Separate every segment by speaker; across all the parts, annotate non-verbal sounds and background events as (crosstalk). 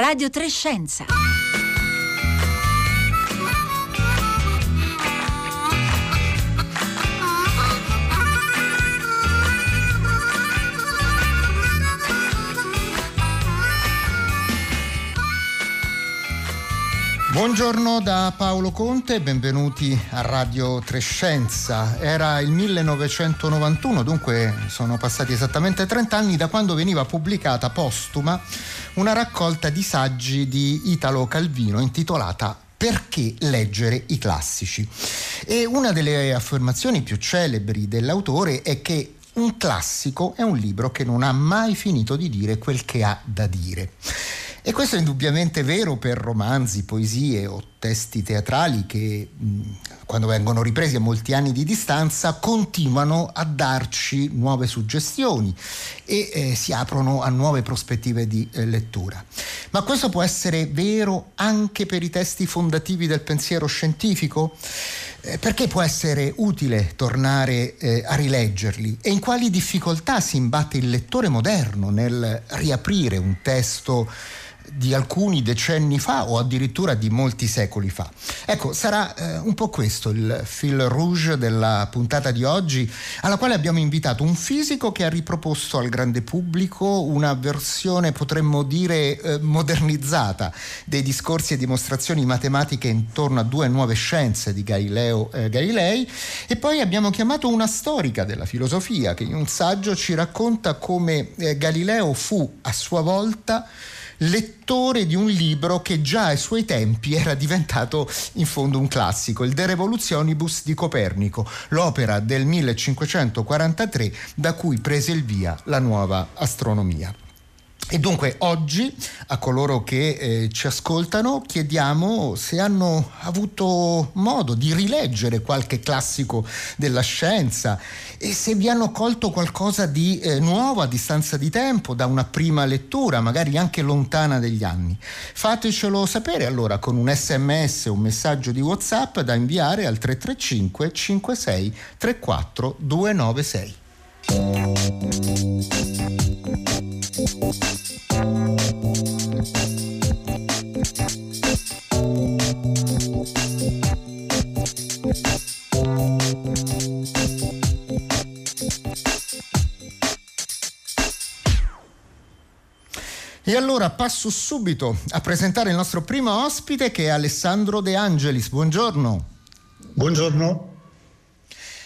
Speaker 1: Radio Trescenza.
Speaker 2: Buongiorno da Paolo Conte, benvenuti a Radio Trescenza. Era il 1991, dunque sono passati esattamente 30 anni da quando veniva pubblicata postuma una raccolta di saggi di Italo Calvino intitolata perché leggere i classici. E una delle affermazioni più celebri dell'autore è che un classico è un libro che non ha mai finito di dire quel che ha da dire. E questo è indubbiamente vero per romanzi, poesie o testi teatrali che quando vengono ripresi a molti anni di distanza continuano a darci nuove suggestioni e eh, si aprono a nuove prospettive di eh, lettura. Ma questo può essere vero anche per i testi fondativi del pensiero scientifico? Eh, perché può essere utile tornare eh, a rileggerli e in quali difficoltà si imbatte il lettore moderno nel riaprire un testo di alcuni decenni fa o addirittura di molti secoli fa. Ecco, sarà eh, un po' questo il fil rouge della puntata di oggi, alla quale abbiamo invitato un fisico che ha riproposto al grande pubblico una versione, potremmo dire, eh, modernizzata dei discorsi e dimostrazioni matematiche intorno a due nuove scienze di Galileo eh, Galilei e poi abbiamo chiamato una storica della filosofia che in un saggio ci racconta come eh, Galileo fu a sua volta lettore di un libro che già ai suoi tempi era diventato in fondo un classico, il De Revolutionibus di Copernico, l'opera del 1543 da cui prese il via la nuova astronomia. E dunque oggi a coloro che eh, ci ascoltano chiediamo se hanno avuto modo di rileggere qualche classico della scienza e se vi hanno colto qualcosa di eh, nuovo a distanza di tempo da una prima lettura, magari anche lontana degli anni. Fatecelo sapere allora con un sms o un messaggio di WhatsApp da inviare al 335 56 34 296. E allora passo subito a presentare il nostro primo ospite che è Alessandro De Angelis. Buongiorno.
Speaker 3: Buongiorno.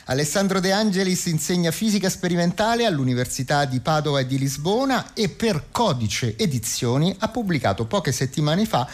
Speaker 2: Alessandro De Angelis insegna fisica sperimentale all'Università di Padova e di Lisbona e per Codice Edizioni ha pubblicato poche settimane fa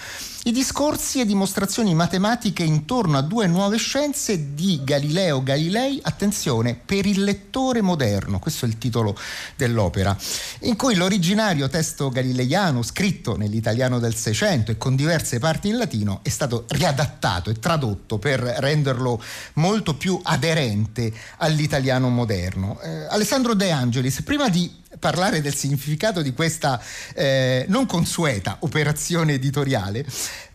Speaker 2: i discorsi e dimostrazioni matematiche intorno a due nuove scienze di Galileo Galilei, attenzione, per il lettore moderno, questo è il titolo dell'opera, in cui l'originario testo galileiano, scritto nell'italiano del Seicento e con diverse parti in latino, è stato riadattato e tradotto per renderlo molto più aderente all'italiano moderno. Eh, Alessandro De Angelis, prima di parlare del significato di questa eh, non consueta operazione editoriale,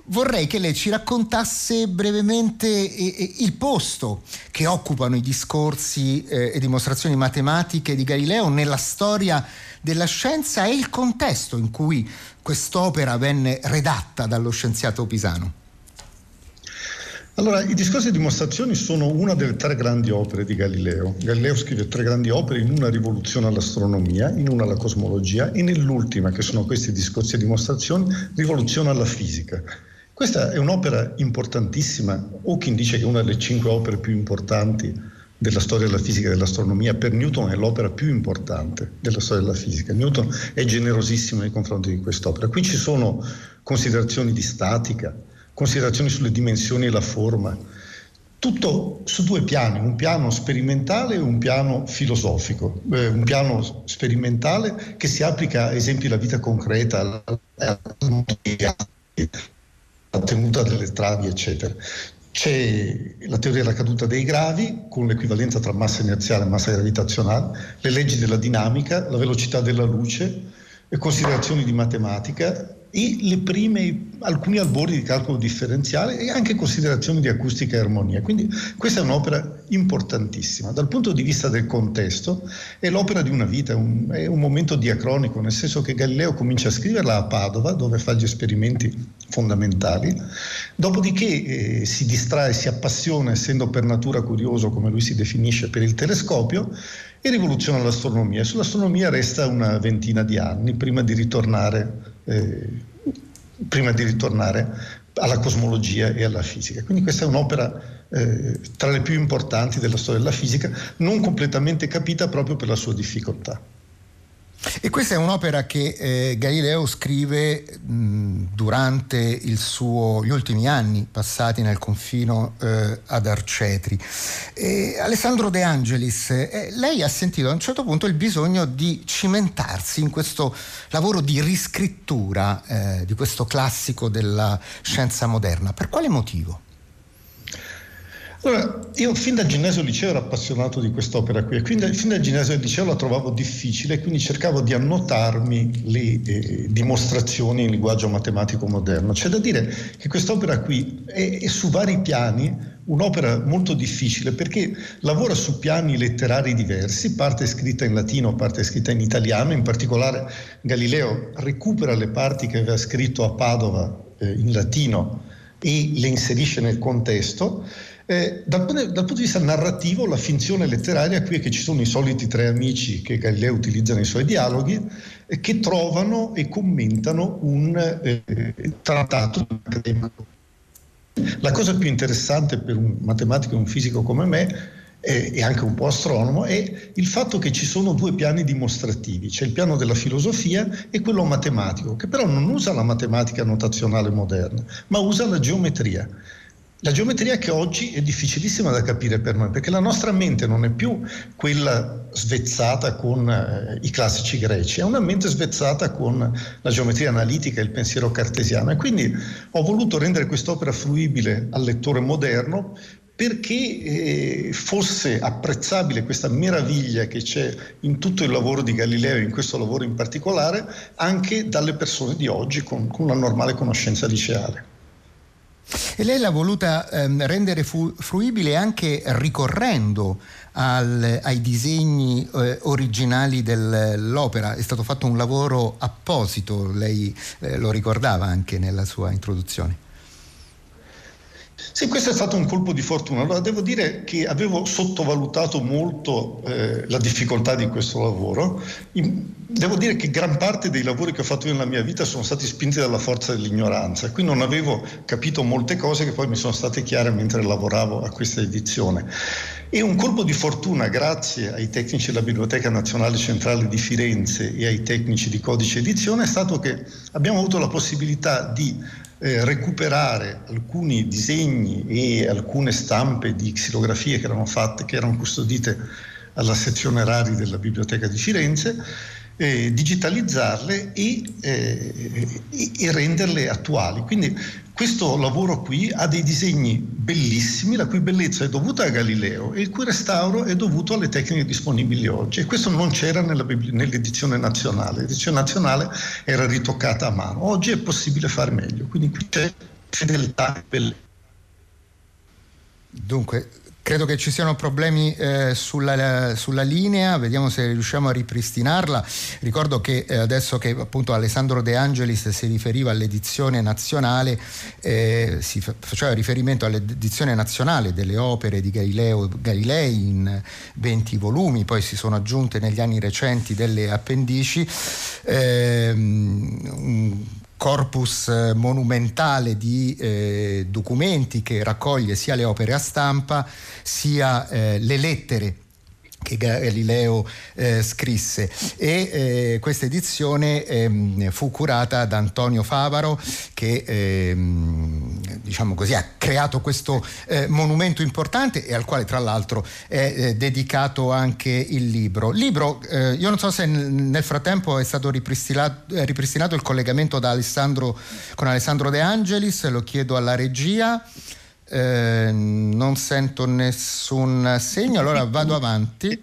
Speaker 2: vorrei che lei ci raccontasse brevemente eh, il posto che occupano i discorsi eh, e dimostrazioni matematiche di Galileo nella storia della scienza e il contesto in cui quest'opera venne redatta dallo scienziato pisano.
Speaker 3: Allora, i discorsi di dimostrazioni sono una delle tre grandi opere di Galileo. Galileo scrive tre grandi opere, in una rivoluzione all'astronomia, in una alla cosmologia e nell'ultima, che sono questi discorsi di dimostrazioni, rivoluzione alla fisica. Questa è un'opera importantissima. Hawking dice che è una delle cinque opere più importanti della storia della fisica e dell'astronomia. Per Newton è l'opera più importante della storia della fisica. Newton è generosissimo nei confronti di quest'opera. Qui ci sono considerazioni di statica, considerazioni sulle dimensioni e la forma, tutto su due piani, un piano sperimentale e un piano filosofico, eh, un piano sperimentale che si applica a esempi alla vita concreta, alla, tenuta delle travi, eccetera. C'è la teoria della caduta dei gravi con l'equivalenza tra massa inerziale e massa gravitazionale, le leggi della dinamica, la velocità della luce, considerazioni di matematica e prime, alcuni albori di calcolo differenziale e anche considerazioni di acustica e armonia. Quindi questa è un'opera importantissima. Dal punto di vista del contesto è l'opera di una vita, un, è un momento diacronico, nel senso che Galileo comincia a scriverla a Padova, dove fa gli esperimenti fondamentali, dopodiché eh, si distrae, si appassiona, essendo per natura curioso, come lui si definisce, per il telescopio e rivoluziona l'astronomia. Sull'astronomia resta una ventina di anni prima di ritornare eh, prima di ritornare alla cosmologia e alla fisica. Quindi questa è un'opera eh, tra le più importanti della storia della fisica, non completamente capita proprio per la sua difficoltà.
Speaker 2: E questa è un'opera che eh, Galileo scrive mh, durante suo, gli ultimi anni passati nel confino eh, ad Arcetri. E Alessandro De Angelis, eh, lei ha sentito a un certo punto il bisogno di cimentarsi in questo lavoro di riscrittura eh, di questo classico della scienza moderna. Per quale motivo?
Speaker 3: Allora, io fin dal ginnasio al liceo ero appassionato di quest'opera qui e quindi, fin dal ginnasio al liceo la trovavo difficile, quindi cercavo di annotarmi le eh, dimostrazioni in linguaggio matematico moderno. C'è da dire che quest'opera qui è, è su vari piani un'opera molto difficile perché lavora su piani letterari diversi, parte scritta in latino, parte scritta in italiano, in particolare Galileo recupera le parti che aveva scritto a Padova eh, in latino e le inserisce nel contesto eh, dal, dal, punto di vista narrativo, la finzione letteraria qui è che ci sono i soliti tre amici che Galileo utilizza nei suoi dialoghi, eh, che trovano e commentano un eh, trattato accademico. La cosa più interessante per un matematico e un fisico come me e anche un po' astronomo, è il fatto che ci sono due piani dimostrativi, c'è il piano della filosofia e quello matematico, che però non usa la matematica notazionale moderna, ma usa la geometria. La geometria che oggi è difficilissima da capire per noi, perché la nostra mente non è più quella svezzata con eh, i classici greci, è una mente svezzata con la geometria analitica e il pensiero cartesiano. E quindi ho voluto rendere quest'opera fruibile al lettore moderno perché eh, fosse apprezzabile questa meraviglia che c'è in tutto il lavoro di Galileo, in questo lavoro in particolare, anche dalle persone di oggi con, con una normale conoscenza liceale.
Speaker 2: E lei l'ha voluta ehm, rendere fu- fruibile anche ricorrendo al, ai disegni eh, originali dell'opera. È stato fatto un lavoro apposito, lei eh, lo ricordava anche nella sua introduzione.
Speaker 3: Sì, questo è stato un colpo di fortuna. Allora, devo dire che avevo sottovalutato molto eh, la difficoltà di questo lavoro. Devo dire che gran parte dei lavori che ho fatto nella mia vita sono stati spinti dalla forza dell'ignoranza, qui non avevo capito molte cose che poi mi sono state chiare mentre lavoravo a questa edizione. E un colpo di fortuna, grazie ai tecnici della Biblioteca Nazionale Centrale di Firenze e ai tecnici di Codice Edizione, è stato che abbiamo avuto la possibilità di eh, recuperare alcuni disegni e alcune stampe di xilografie che erano fatte, che erano custodite alla sezione rari della Biblioteca di Firenze, eh, digitalizzarle e, eh, e, renderle attuali. Quindi questo lavoro qui ha dei disegni bellissimi, la cui bellezza è dovuta a Galileo e il cui restauro è dovuto alle tecniche disponibili oggi. E questo non c'era nella, nell'edizione nazionale. L'edizione nazionale era ritoccata a mano. Oggi è possibile fare meglio. Quindi qui c'è fedeltà e bellezza.
Speaker 2: Dunque, Credo che ci siano problemi eh, sulla, sulla, linea, vediamo se riusciamo a ripristinarla. Ricordo che eh, adesso che appunto Alessandro De Angelis si riferiva all'edizione nazionale, eh, si faceva riferimento all'edizione nazionale delle opere di Galileo Galilei in 20 volumi, poi si sono aggiunte negli anni recenti delle appendici. Um, corpus eh, monumentale di eh, documenti che raccoglie sia le opere a stampa sia eh, le lettere che Galileo eh, scrisse. E eh, questa edizione eh, fu curata da Antonio Favaro che ehm, diciamo così, ha creato questo eh, monumento importante e al quale tra l'altro è eh, dedicato anche il libro. Libro, eh, io non so se nel frattempo è stato ripristinato, ripristinato il collegamento Alessandro, con Alessandro De Angelis, lo chiedo alla regia. Eh, non sento nessun segno, allora vado avanti.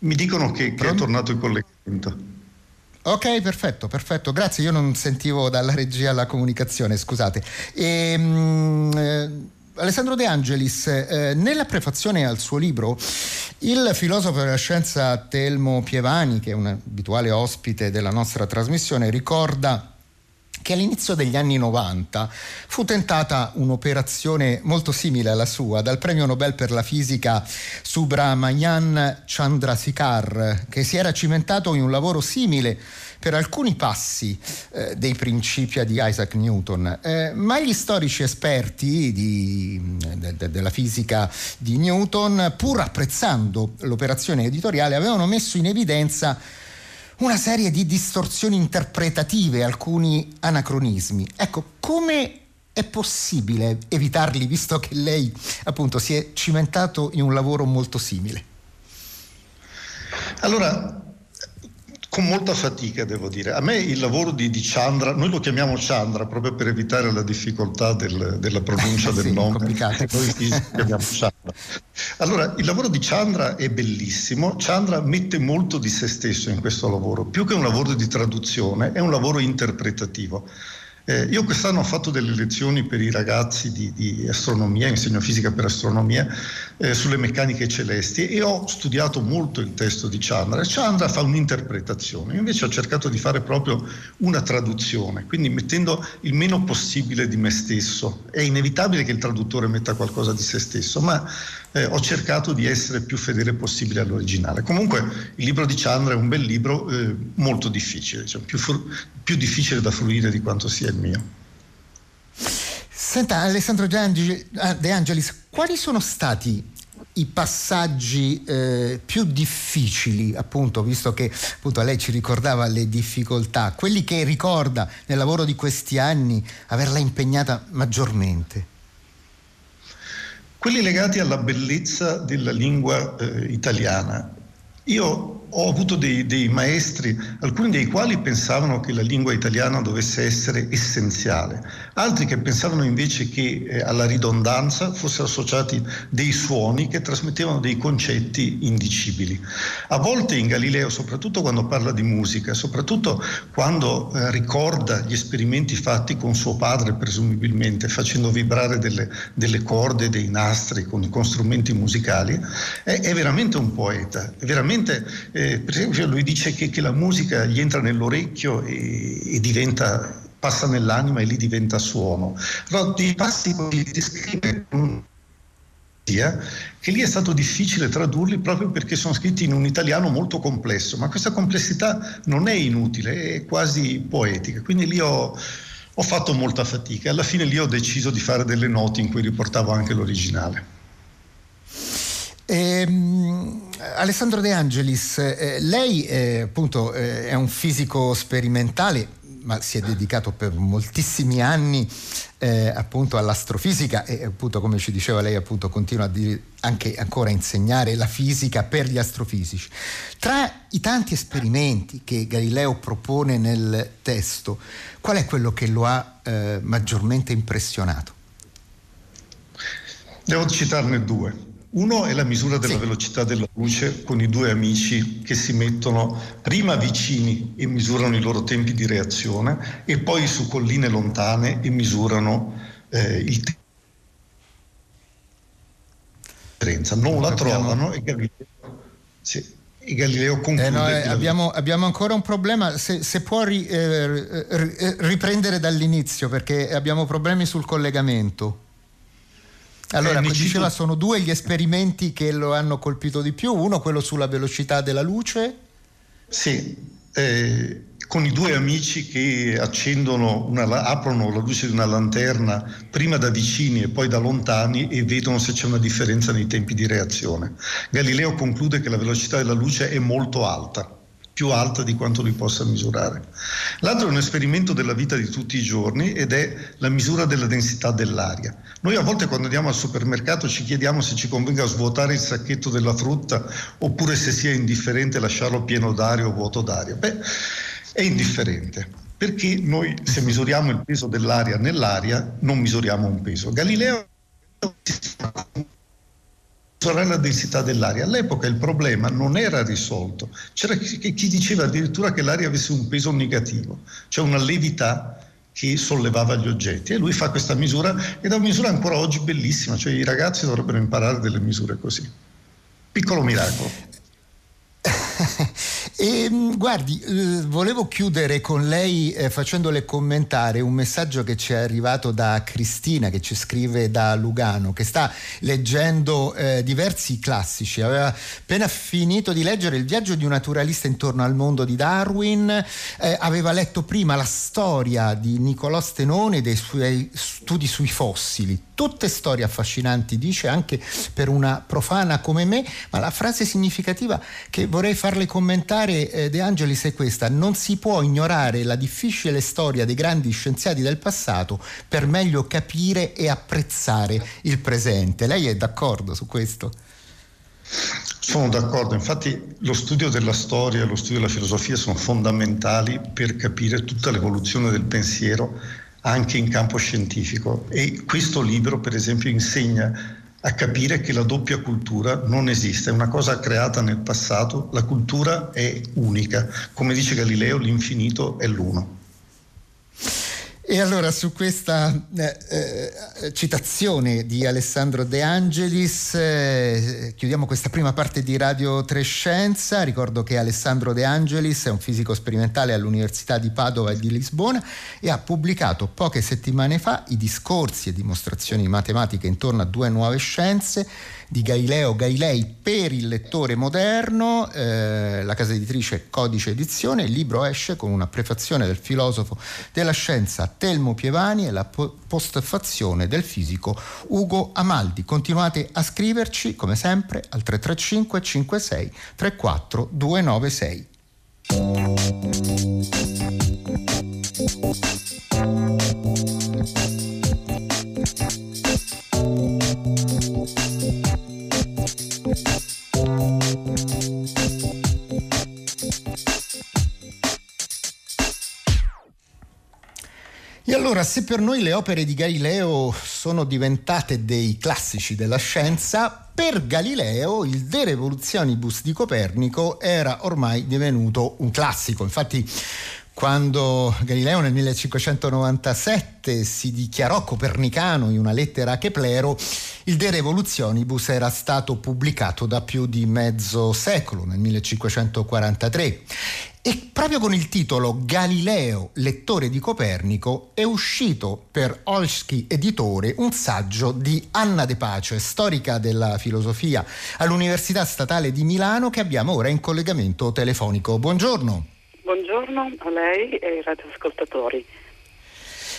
Speaker 3: Mi dicono che, che è tornato il collegamento.
Speaker 2: Ok, perfetto, perfetto. Grazie, io non sentivo dalla regia la comunicazione, scusate. E, ehm, eh, Alessandro De Angelis, eh, nella prefazione al suo libro, il filosofo della scienza Telmo Pievani, che è un abituale ospite della nostra trasmissione, ricorda che all'inizio degli anni 90 fu tentata un'operazione molto simile alla sua dal premio Nobel per la fisica Subramanian Chandrasekhar, che si era cimentato in un lavoro simile per alcuni passi eh, dei principi di Isaac Newton, eh, ma gli storici esperti di, de, de, della fisica di Newton, pur apprezzando l'operazione editoriale, avevano messo in evidenza una serie di distorsioni interpretative, alcuni anacronismi. Ecco, come è possibile evitarli visto che lei appunto si è cimentato in un lavoro molto simile?
Speaker 3: Allora, con molta fatica devo dire. A me il lavoro di, di Chandra, noi lo chiamiamo Chandra proprio per evitare la difficoltà del, della pronuncia (laughs) del sì, nome. Complicato. Noi chiamiamo Chandra. Allora, il lavoro di Chandra è bellissimo. Chandra mette molto di se stesso in questo lavoro. Più che un lavoro di traduzione, è un lavoro interpretativo. Eh, io quest'anno ho fatto delle lezioni per i ragazzi di, di astronomia, insegno fisica per astronomia, eh, sulle meccaniche celesti e ho studiato molto il testo di Chandra. Chandra fa un'interpretazione, io invece ho cercato di fare proprio una traduzione, quindi mettendo il meno possibile di me stesso. È inevitabile che il traduttore metta qualcosa di se stesso, ma eh, ho cercato di essere più fedele possibile all'originale. Comunque il libro di Chandra è un bel libro eh, molto difficile, cioè più, più, difficile da fruire di quanto sia il mio.
Speaker 2: Senta Alessandro De Angelis, quali sono stati i passaggi eh, più difficili, appunto, visto che appunto lei ci ricordava le difficoltà, quelli che ricorda nel lavoro di questi anni averla impegnata maggiormente?
Speaker 3: Quelli legati alla bellezza della lingua eh, italiana. Io ho avuto dei, dei, maestri, alcuni dei quali pensavano che la lingua italiana dovesse essere essenziale, altri che pensavano invece che eh, alla ridondanza fossero associati dei suoni che trasmettevano dei concetti indicibili. A volte in Galileo, soprattutto quando parla di musica, soprattutto quando eh, ricorda gli esperimenti fatti con suo padre, presumibilmente, facendo vibrare delle, delle corde, dei nastri con, con strumenti musicali, è, è, veramente un poeta, è veramente eh, per esempio lui dice che, che, la musica gli entra nell'orecchio e, e diventa passa nell'anima e lì diventa suono. Però di passi così descrive che lì è stato difficile tradurli proprio perché sono scritti in un italiano molto complesso, ma questa complessità non è inutile, è quasi poetica. Quindi lì ho, ho fatto molta fatica. Alla fine lì ho deciso di fare delle note in cui riportavo anche l'originale.
Speaker 2: Ehm, Alessandro De Angelis, eh, lei eh, appunto eh, è un fisico sperimentale ma si è dedicato per moltissimi anni eh, appunto all'astrofisica e appunto come ci diceva lei appunto continua a dire anche ancora a insegnare la fisica per gli astrofisici. Tra i tanti esperimenti che Galileo propone nel testo, qual è quello che lo ha eh, maggiormente impressionato?
Speaker 3: Devo citarne due. Uno è la misura della sì. velocità della luce con i due amici che si mettono prima vicini e misurano i loro tempi di reazione e poi su colline lontane e misurano eh, il tempo. Non la trovano e Galileo, sì, e Galileo conclude. Eh no,
Speaker 2: eh, abbiamo, abbiamo, ancora un problema, se, se può ri, eh, riprendere dall'inizio perché abbiamo problemi sul collegamento. Allora, eh, diceva, cito... sono due gli esperimenti che lo hanno colpito di più, uno quello sulla velocità della luce.
Speaker 3: Sì, eh, con i due amici che accendono una, aprono la luce di una lanterna prima da vicini e poi da lontani e vedono se c'è una differenza nei tempi di reazione. Galileo conclude che la velocità della luce è molto alta più alta di quanto lui possa misurare. L'altro è un esperimento della vita di tutti i giorni ed è la misura della densità dell'aria. Noi a volte quando andiamo al supermercato ci chiediamo se ci convenga svuotare il sacchetto della frutta oppure se sia indifferente lasciarlo pieno d'aria o vuoto d'aria. Beh, è indifferente perché noi se misuriamo il peso dell'aria nell'aria non misuriamo un peso. Galileo la densità dell'aria. All'epoca il problema non era risolto, c'era chi, chi diceva addirittura che l'aria avesse un peso negativo, cioè una levità che sollevava gli oggetti e lui fa questa misura ed è una misura ancora oggi bellissima, cioè i ragazzi dovrebbero imparare delle misure così. Piccolo miracolo. (laughs)
Speaker 2: e, mm, guardi, eh, volevo chiudere con lei eh, facendole commentare un messaggio che ci è arrivato da Cristina, che ci scrive da Lugano, che sta leggendo eh, diversi classici. Aveva appena finito di leggere Il viaggio di un naturalista intorno al mondo di Darwin, eh, aveva letto prima la storia di Niccolò Stenone e dei suoi studi sui fossili. Tutte storie affascinanti, dice anche per una profana come me, ma la frase significativa che vorrei farle commentare eh, De Angelis è questa, non si può ignorare la difficile storia dei grandi scienziati del passato per meglio capire e apprezzare il presente. Lei è d'accordo su questo?
Speaker 3: Sono d'accordo, infatti lo studio della storia e lo studio della filosofia sono fondamentali per capire tutta l'evoluzione del pensiero anche in campo scientifico e questo libro per esempio insegna a capire che la doppia cultura non esiste, è una cosa creata nel passato, la cultura è unica, come dice Galileo l'infinito è l'uno.
Speaker 2: E allora su questa eh, eh, citazione di Alessandro De Angelis eh, chiudiamo questa prima parte di Radio Trescenza. Ricordo che Alessandro De Angelis è un fisico sperimentale all'Università di Padova e di Lisbona e ha pubblicato poche settimane fa i discorsi e dimostrazioni matematiche intorno a due nuove scienze di Galileo Galilei per il lettore moderno, eh, la casa editrice Codice Edizione, il libro esce con una prefazione del filosofo della scienza Telmo Pievani e la postfazione del fisico Ugo Amaldi. Continuate a scriverci come sempre al 335 56 34 296. Allora, se per noi le opere di Galileo sono diventate dei classici della scienza, per Galileo il De Revolutionibus di Copernico era ormai divenuto un classico. Infatti, quando Galileo nel 1597 si dichiarò copernicano in una lettera a Keplero, il De Revolutionibus era stato pubblicato da più di mezzo secolo, nel 1543. E proprio con il titolo Galileo, lettore di Copernico, è uscito per Olsky Editore un saggio di Anna De Pace, storica della filosofia all'Università Statale di Milano, che abbiamo ora in collegamento telefonico. Buongiorno.
Speaker 1: Buongiorno a lei e ai radioascoltatori.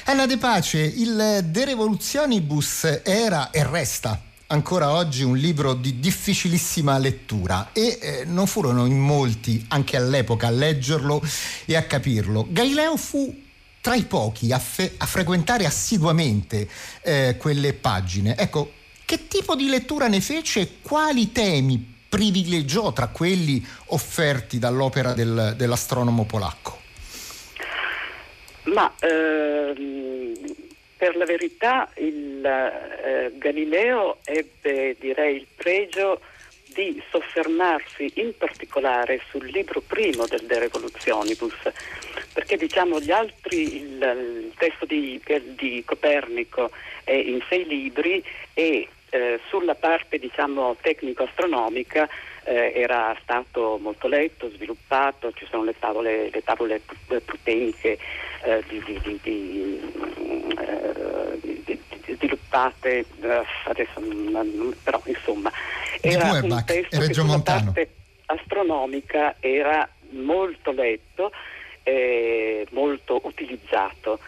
Speaker 2: Anna De Pace, il De Revolutionibus era e resta ancora oggi un libro di difficilissima lettura e eh, non furono in molti, anche all'epoca, a leggerlo e a capirlo. Galileo fu tra i pochi a, fe- a frequentare assiduamente eh, quelle pagine. Ecco, che tipo di lettura ne fece e quali temi privilegiò tra quelli offerti dall'opera del, dell'astronomo polacco?
Speaker 1: Ma ehm, per la verità il eh, Galileo ebbe direi il pregio di soffermarsi in particolare sul libro primo del De Revolutionibus, perché diciamo gli altri, il, il testo di, di, Copernico è in sei libri e eh, sulla parte diciamo tecnico-astronomica eh, era stato molto letto, sviluppato, ci sono le tavole, le tavole proteiche eh, di, di, di, eh, sviluppate, eh, adesso, però insomma era un testo che sulla parte astronomica era molto letto, eh, molto utilizzato.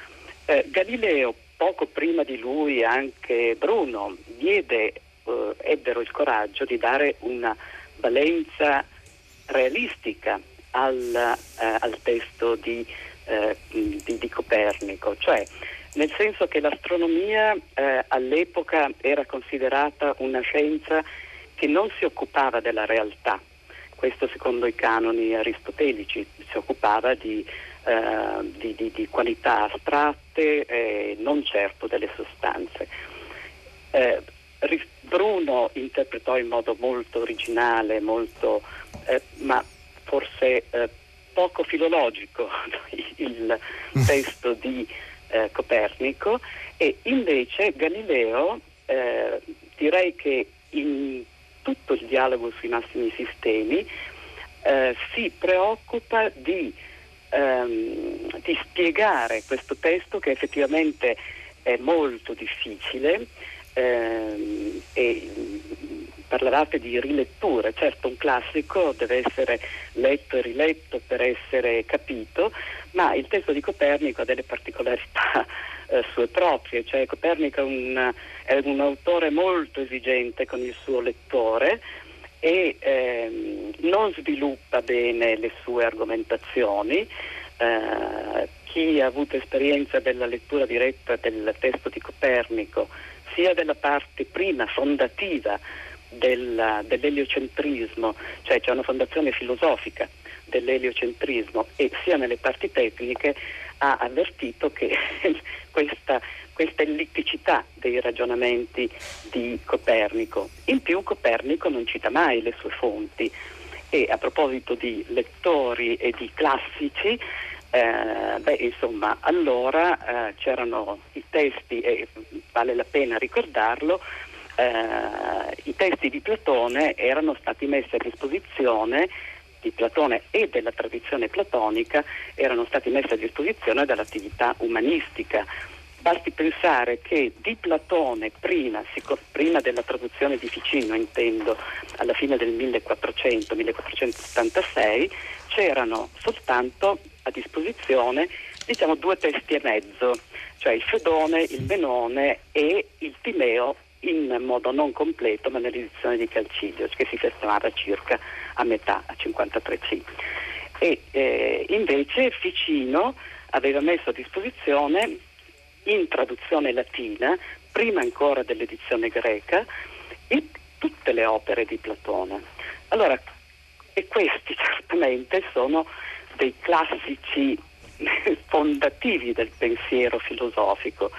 Speaker 1: Eh, Galileo, poco prima di lui anche Bruno, diede, ebbero il coraggio di dare una valenza realistica al, eh, al testo di, eh, di, di, Copernico, cioè nel senso che l'astronomia eh, all'epoca era considerata una scienza che non si occupava della realtà, questo secondo i canoni aristotelici, si occupava di, eh, di, di, di qualità astratte e non certo delle sostanze. Eh, Bruno interpretò in modo molto originale, molto, eh, ma forse eh, poco filologico (laughs) il (laughs) testo di eh, Copernico e invece Galileo eh, direi che in tutto il dialogo sui massimi sistemi eh, si preoccupa di, ehm, di spiegare questo testo che effettivamente è molto difficile ehm, e parlavate di riletture, certo un classico deve essere letto e riletto per essere capito, ma il testo di Copernico ha delle particolarità eh, sue proprie, cioè Copernico è un, è un, autore molto esigente con il suo lettore e ehm, non sviluppa bene le sue argomentazioni. Eh, chi ha avuto esperienza della lettura diretta del testo di Copernico, sia della parte prima fondativa della, dell'eliocentrismo, cioè c'è una fondazione filosofica dell'eliocentrismo e sia nelle parti tecniche ha avvertito che (laughs) questa, questa ellitticità dei ragionamenti di Copernico. In più Copernico non cita mai le sue fonti e a proposito di lettori e di classici, eh, beh, insomma, allora eh, c'erano i testi, e vale la pena ricordarlo, eh, i testi di Platone erano stati messi a disposizione di Platone e della tradizione platonica erano stati messi a disposizione dall'attività umanistica. Basti pensare che di Platone, prima, prima della traduzione di Ficino, intendo, alla fine del 1400-1476, c'erano soltanto a disposizione diciamo, due testi e mezzo, cioè il Fedone, il Benone e il Timeo in modo non completo, ma nell'edizione di Calcidio, che si fermava circa a metà, a 53C. E eh, invece Ficino aveva messo a disposizione in traduzione latina, prima ancora dell'edizione greca, tutte le opere di Platone. Allora, e questi (laughs) certamente sono dei classici (laughs) fondativi del pensiero filosofico.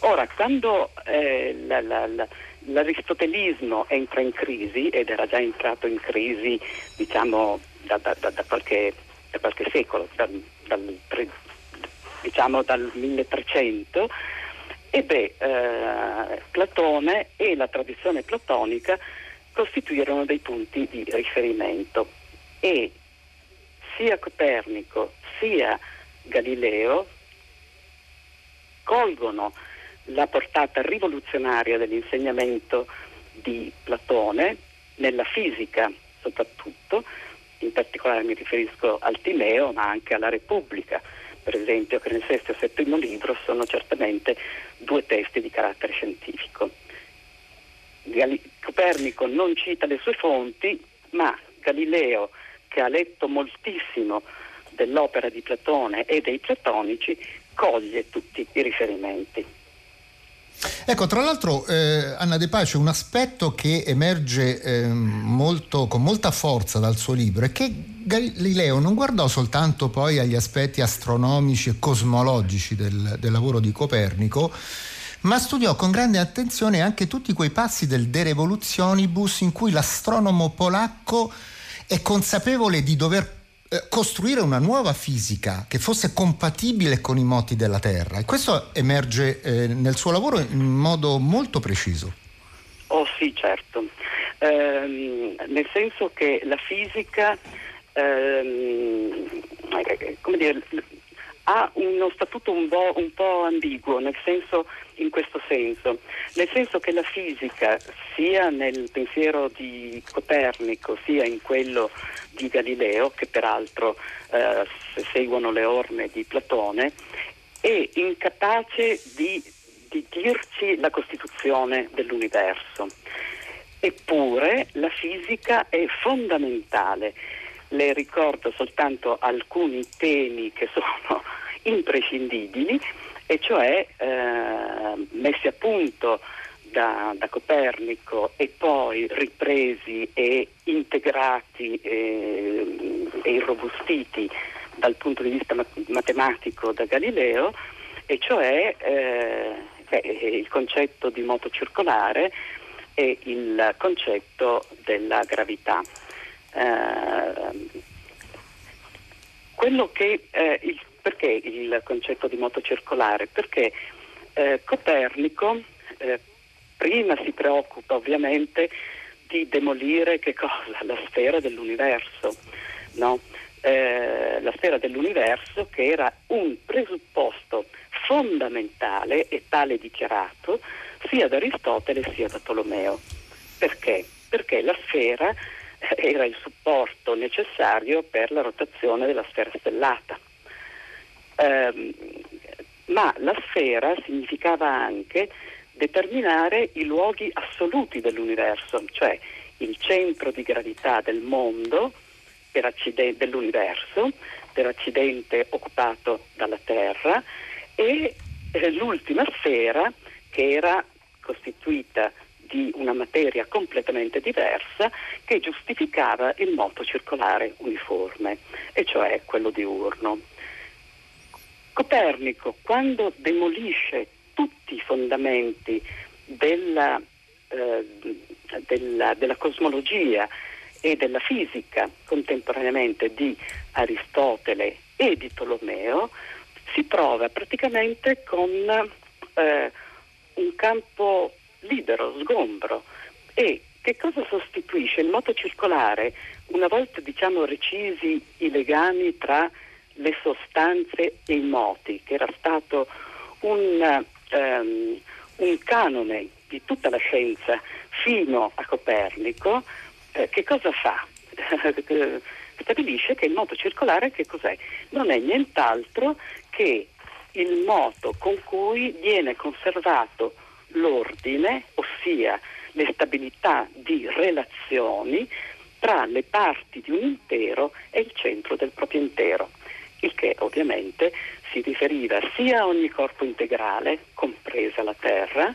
Speaker 1: Ora, quando eh, la, la, la, l'aristotelismo entra in crisi, ed era già entrato in crisi diciamo, da, da, da, da qualche, qualche, secolo, dal, diciamo dal 1300, ebbe eh, Platone e la tradizione platonica costituirono dei punti di riferimento. E sia Copernico sia Galileo colgono la portata rivoluzionaria dell'insegnamento di Platone nella fisica soprattutto, in particolare mi riferisco al Timeo ma anche alla Repubblica, per esempio che nel sesto e settimo libro sono certamente due testi di carattere scientifico. Copernico non cita le sue fonti, ma Galileo, che ha letto moltissimo dell'opera di Platone e dei platonici, coglie tutti i riferimenti.
Speaker 2: Ecco, tra l'altro eh, Anna De Pace, un aspetto che emerge eh, molto, con molta forza dal suo libro è che Galileo non guardò soltanto poi agli aspetti astronomici e cosmologici del, del lavoro di Copernico, ma studiò con grande attenzione anche tutti quei passi del De Revolutionibus in cui l'astronomo polacco è consapevole di dover eh, costruire una nuova fisica che fosse compatibile con i moti della Terra e questo emerge eh, nel suo lavoro in modo molto preciso.
Speaker 1: Oh sì, certo, ehm, nel senso che la fisica ehm, come dire, ha uno statuto un po', un po', ambiguo, nel senso, in questo senso, nel senso che la fisica, sia nel pensiero di Copernico, sia in quello di Galileo, che peraltro eh, seguono le orme di Platone, è incapace di, di dirci la costituzione dell'universo. Eppure la fisica è fondamentale le ricordo soltanto alcuni temi che sono (laughs) imprescindibili, e cioè eh, messi a punto da, da, Copernico e poi ripresi e integrati e, e irrobustiti dal punto di vista matematico da Galileo, e cioè eh, beh, il concetto di moto circolare e il concetto della gravità. Eh, quello che, eh, il, perché il concetto di moto circolare? Perché eh, Copernico eh, prima si preoccupa ovviamente di demolire? La sfera dell'universo, no? eh, la sfera dell'universo che era un presupposto fondamentale e tale dichiarato sia da Aristotele sia da Tolomeo. Perché? Perché la sfera eh, era il supporto necessario per la rotazione della sfera stellata. Eh, ma la sfera significava anche determinare i luoghi assoluti dell'universo, cioè il centro di gravità del mondo, per accidente, dell'universo, per accidente occupato dalla Terra, e eh, l'ultima sfera che era costituita di una materia completamente diversa che giustificava il moto circolare uniforme, e cioè quello diurno. Copernico, quando demolisce tutti i fondamenti della, eh, della, della cosmologia e della fisica contemporaneamente di Aristotele e di Tolomeo, si trova praticamente con eh, un campo libero, sgombro. E che cosa sostituisce il moto circolare? Una volta diciamo recisi i legami tra le sostanze e i moti, che era stato un, um, un canone di tutta la scienza fino a Copernico, eh, che cosa fa? (laughs) Stabilisce che il moto circolare che cos'è? Non è nient'altro che il moto con cui viene conservato l'ordine, ossia le stabilità di relazioni tra le parti di un intero e il centro del proprio intero, il che ovviamente si riferiva sia a ogni corpo integrale, compresa la Terra,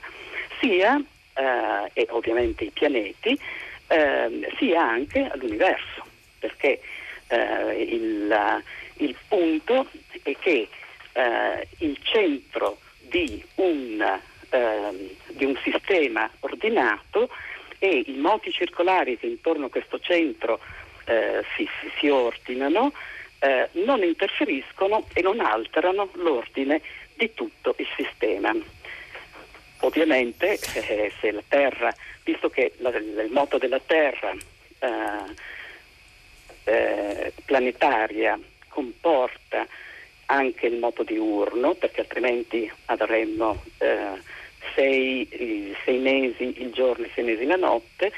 Speaker 1: sia, eh, e ovviamente i pianeti, eh, sia anche all'universo, perché eh, il, il, punto è che eh, il centro di un, ehm, di un sistema ordinato e i moti circolari che intorno a questo centro eh, si, si, ordinano eh, non interferiscono e non alterano l'ordine di tutto il sistema. Ovviamente eh, se la Terra, visto che la, il moto della Terra eh, eh, planetaria comporta anche il moto diurno, perché altrimenti avremmo eh, sei, sei, mesi il giorno e sei mesi la notte,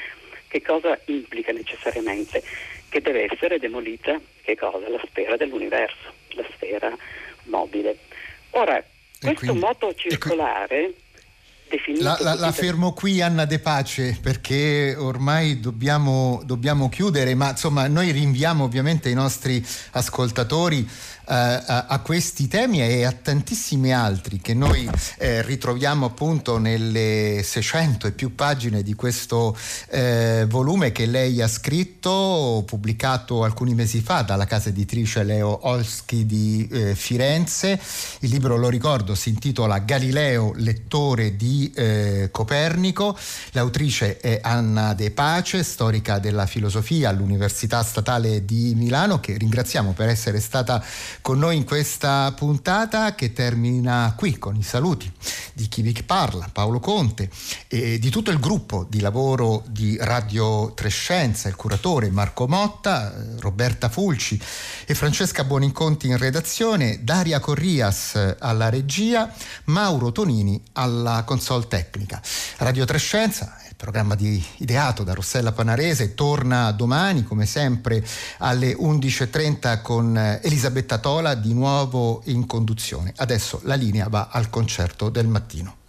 Speaker 1: che cosa implica necessariamente? Che deve essere demolita la sfera dell'universo, la sfera mobile. Ora, questo quindi, moto circolare
Speaker 2: la, la, la, fermo qui Anna De Pace perché ormai dobbiamo, dobbiamo chiudere, ma insomma noi rinviamo ovviamente i nostri ascoltatori a, a, questi temi e a tantissimi altri che noi eh, ritroviamo appunto nelle 600 e più pagine di questo eh, volume che lei ha scritto, pubblicato alcuni mesi fa dalla casa editrice Leo Olski di eh, Firenze. Il libro, lo ricordo, si intitola Galileo, lettore di eh, Copernico. L'autrice è Anna De Pace, storica della filosofia all'Università Statale di Milano, che ringraziamo per essere stata con noi in questa puntata che termina qui con i saluti di chi vi parla, Paolo Conte e di tutto il gruppo di lavoro di Radio Trescenza, il curatore Marco Motta, Roberta Fulci e Francesca Buoninconti in redazione, Daria Corrias alla regia, Mauro Tonini alla console tecnica. Radio Trescenza programma di, ideato da Rossella Panarese, torna domani come sempre alle 11.30 con eh, Elisabetta Tola di nuovo in conduzione. Adesso la linea va al concerto del mattino.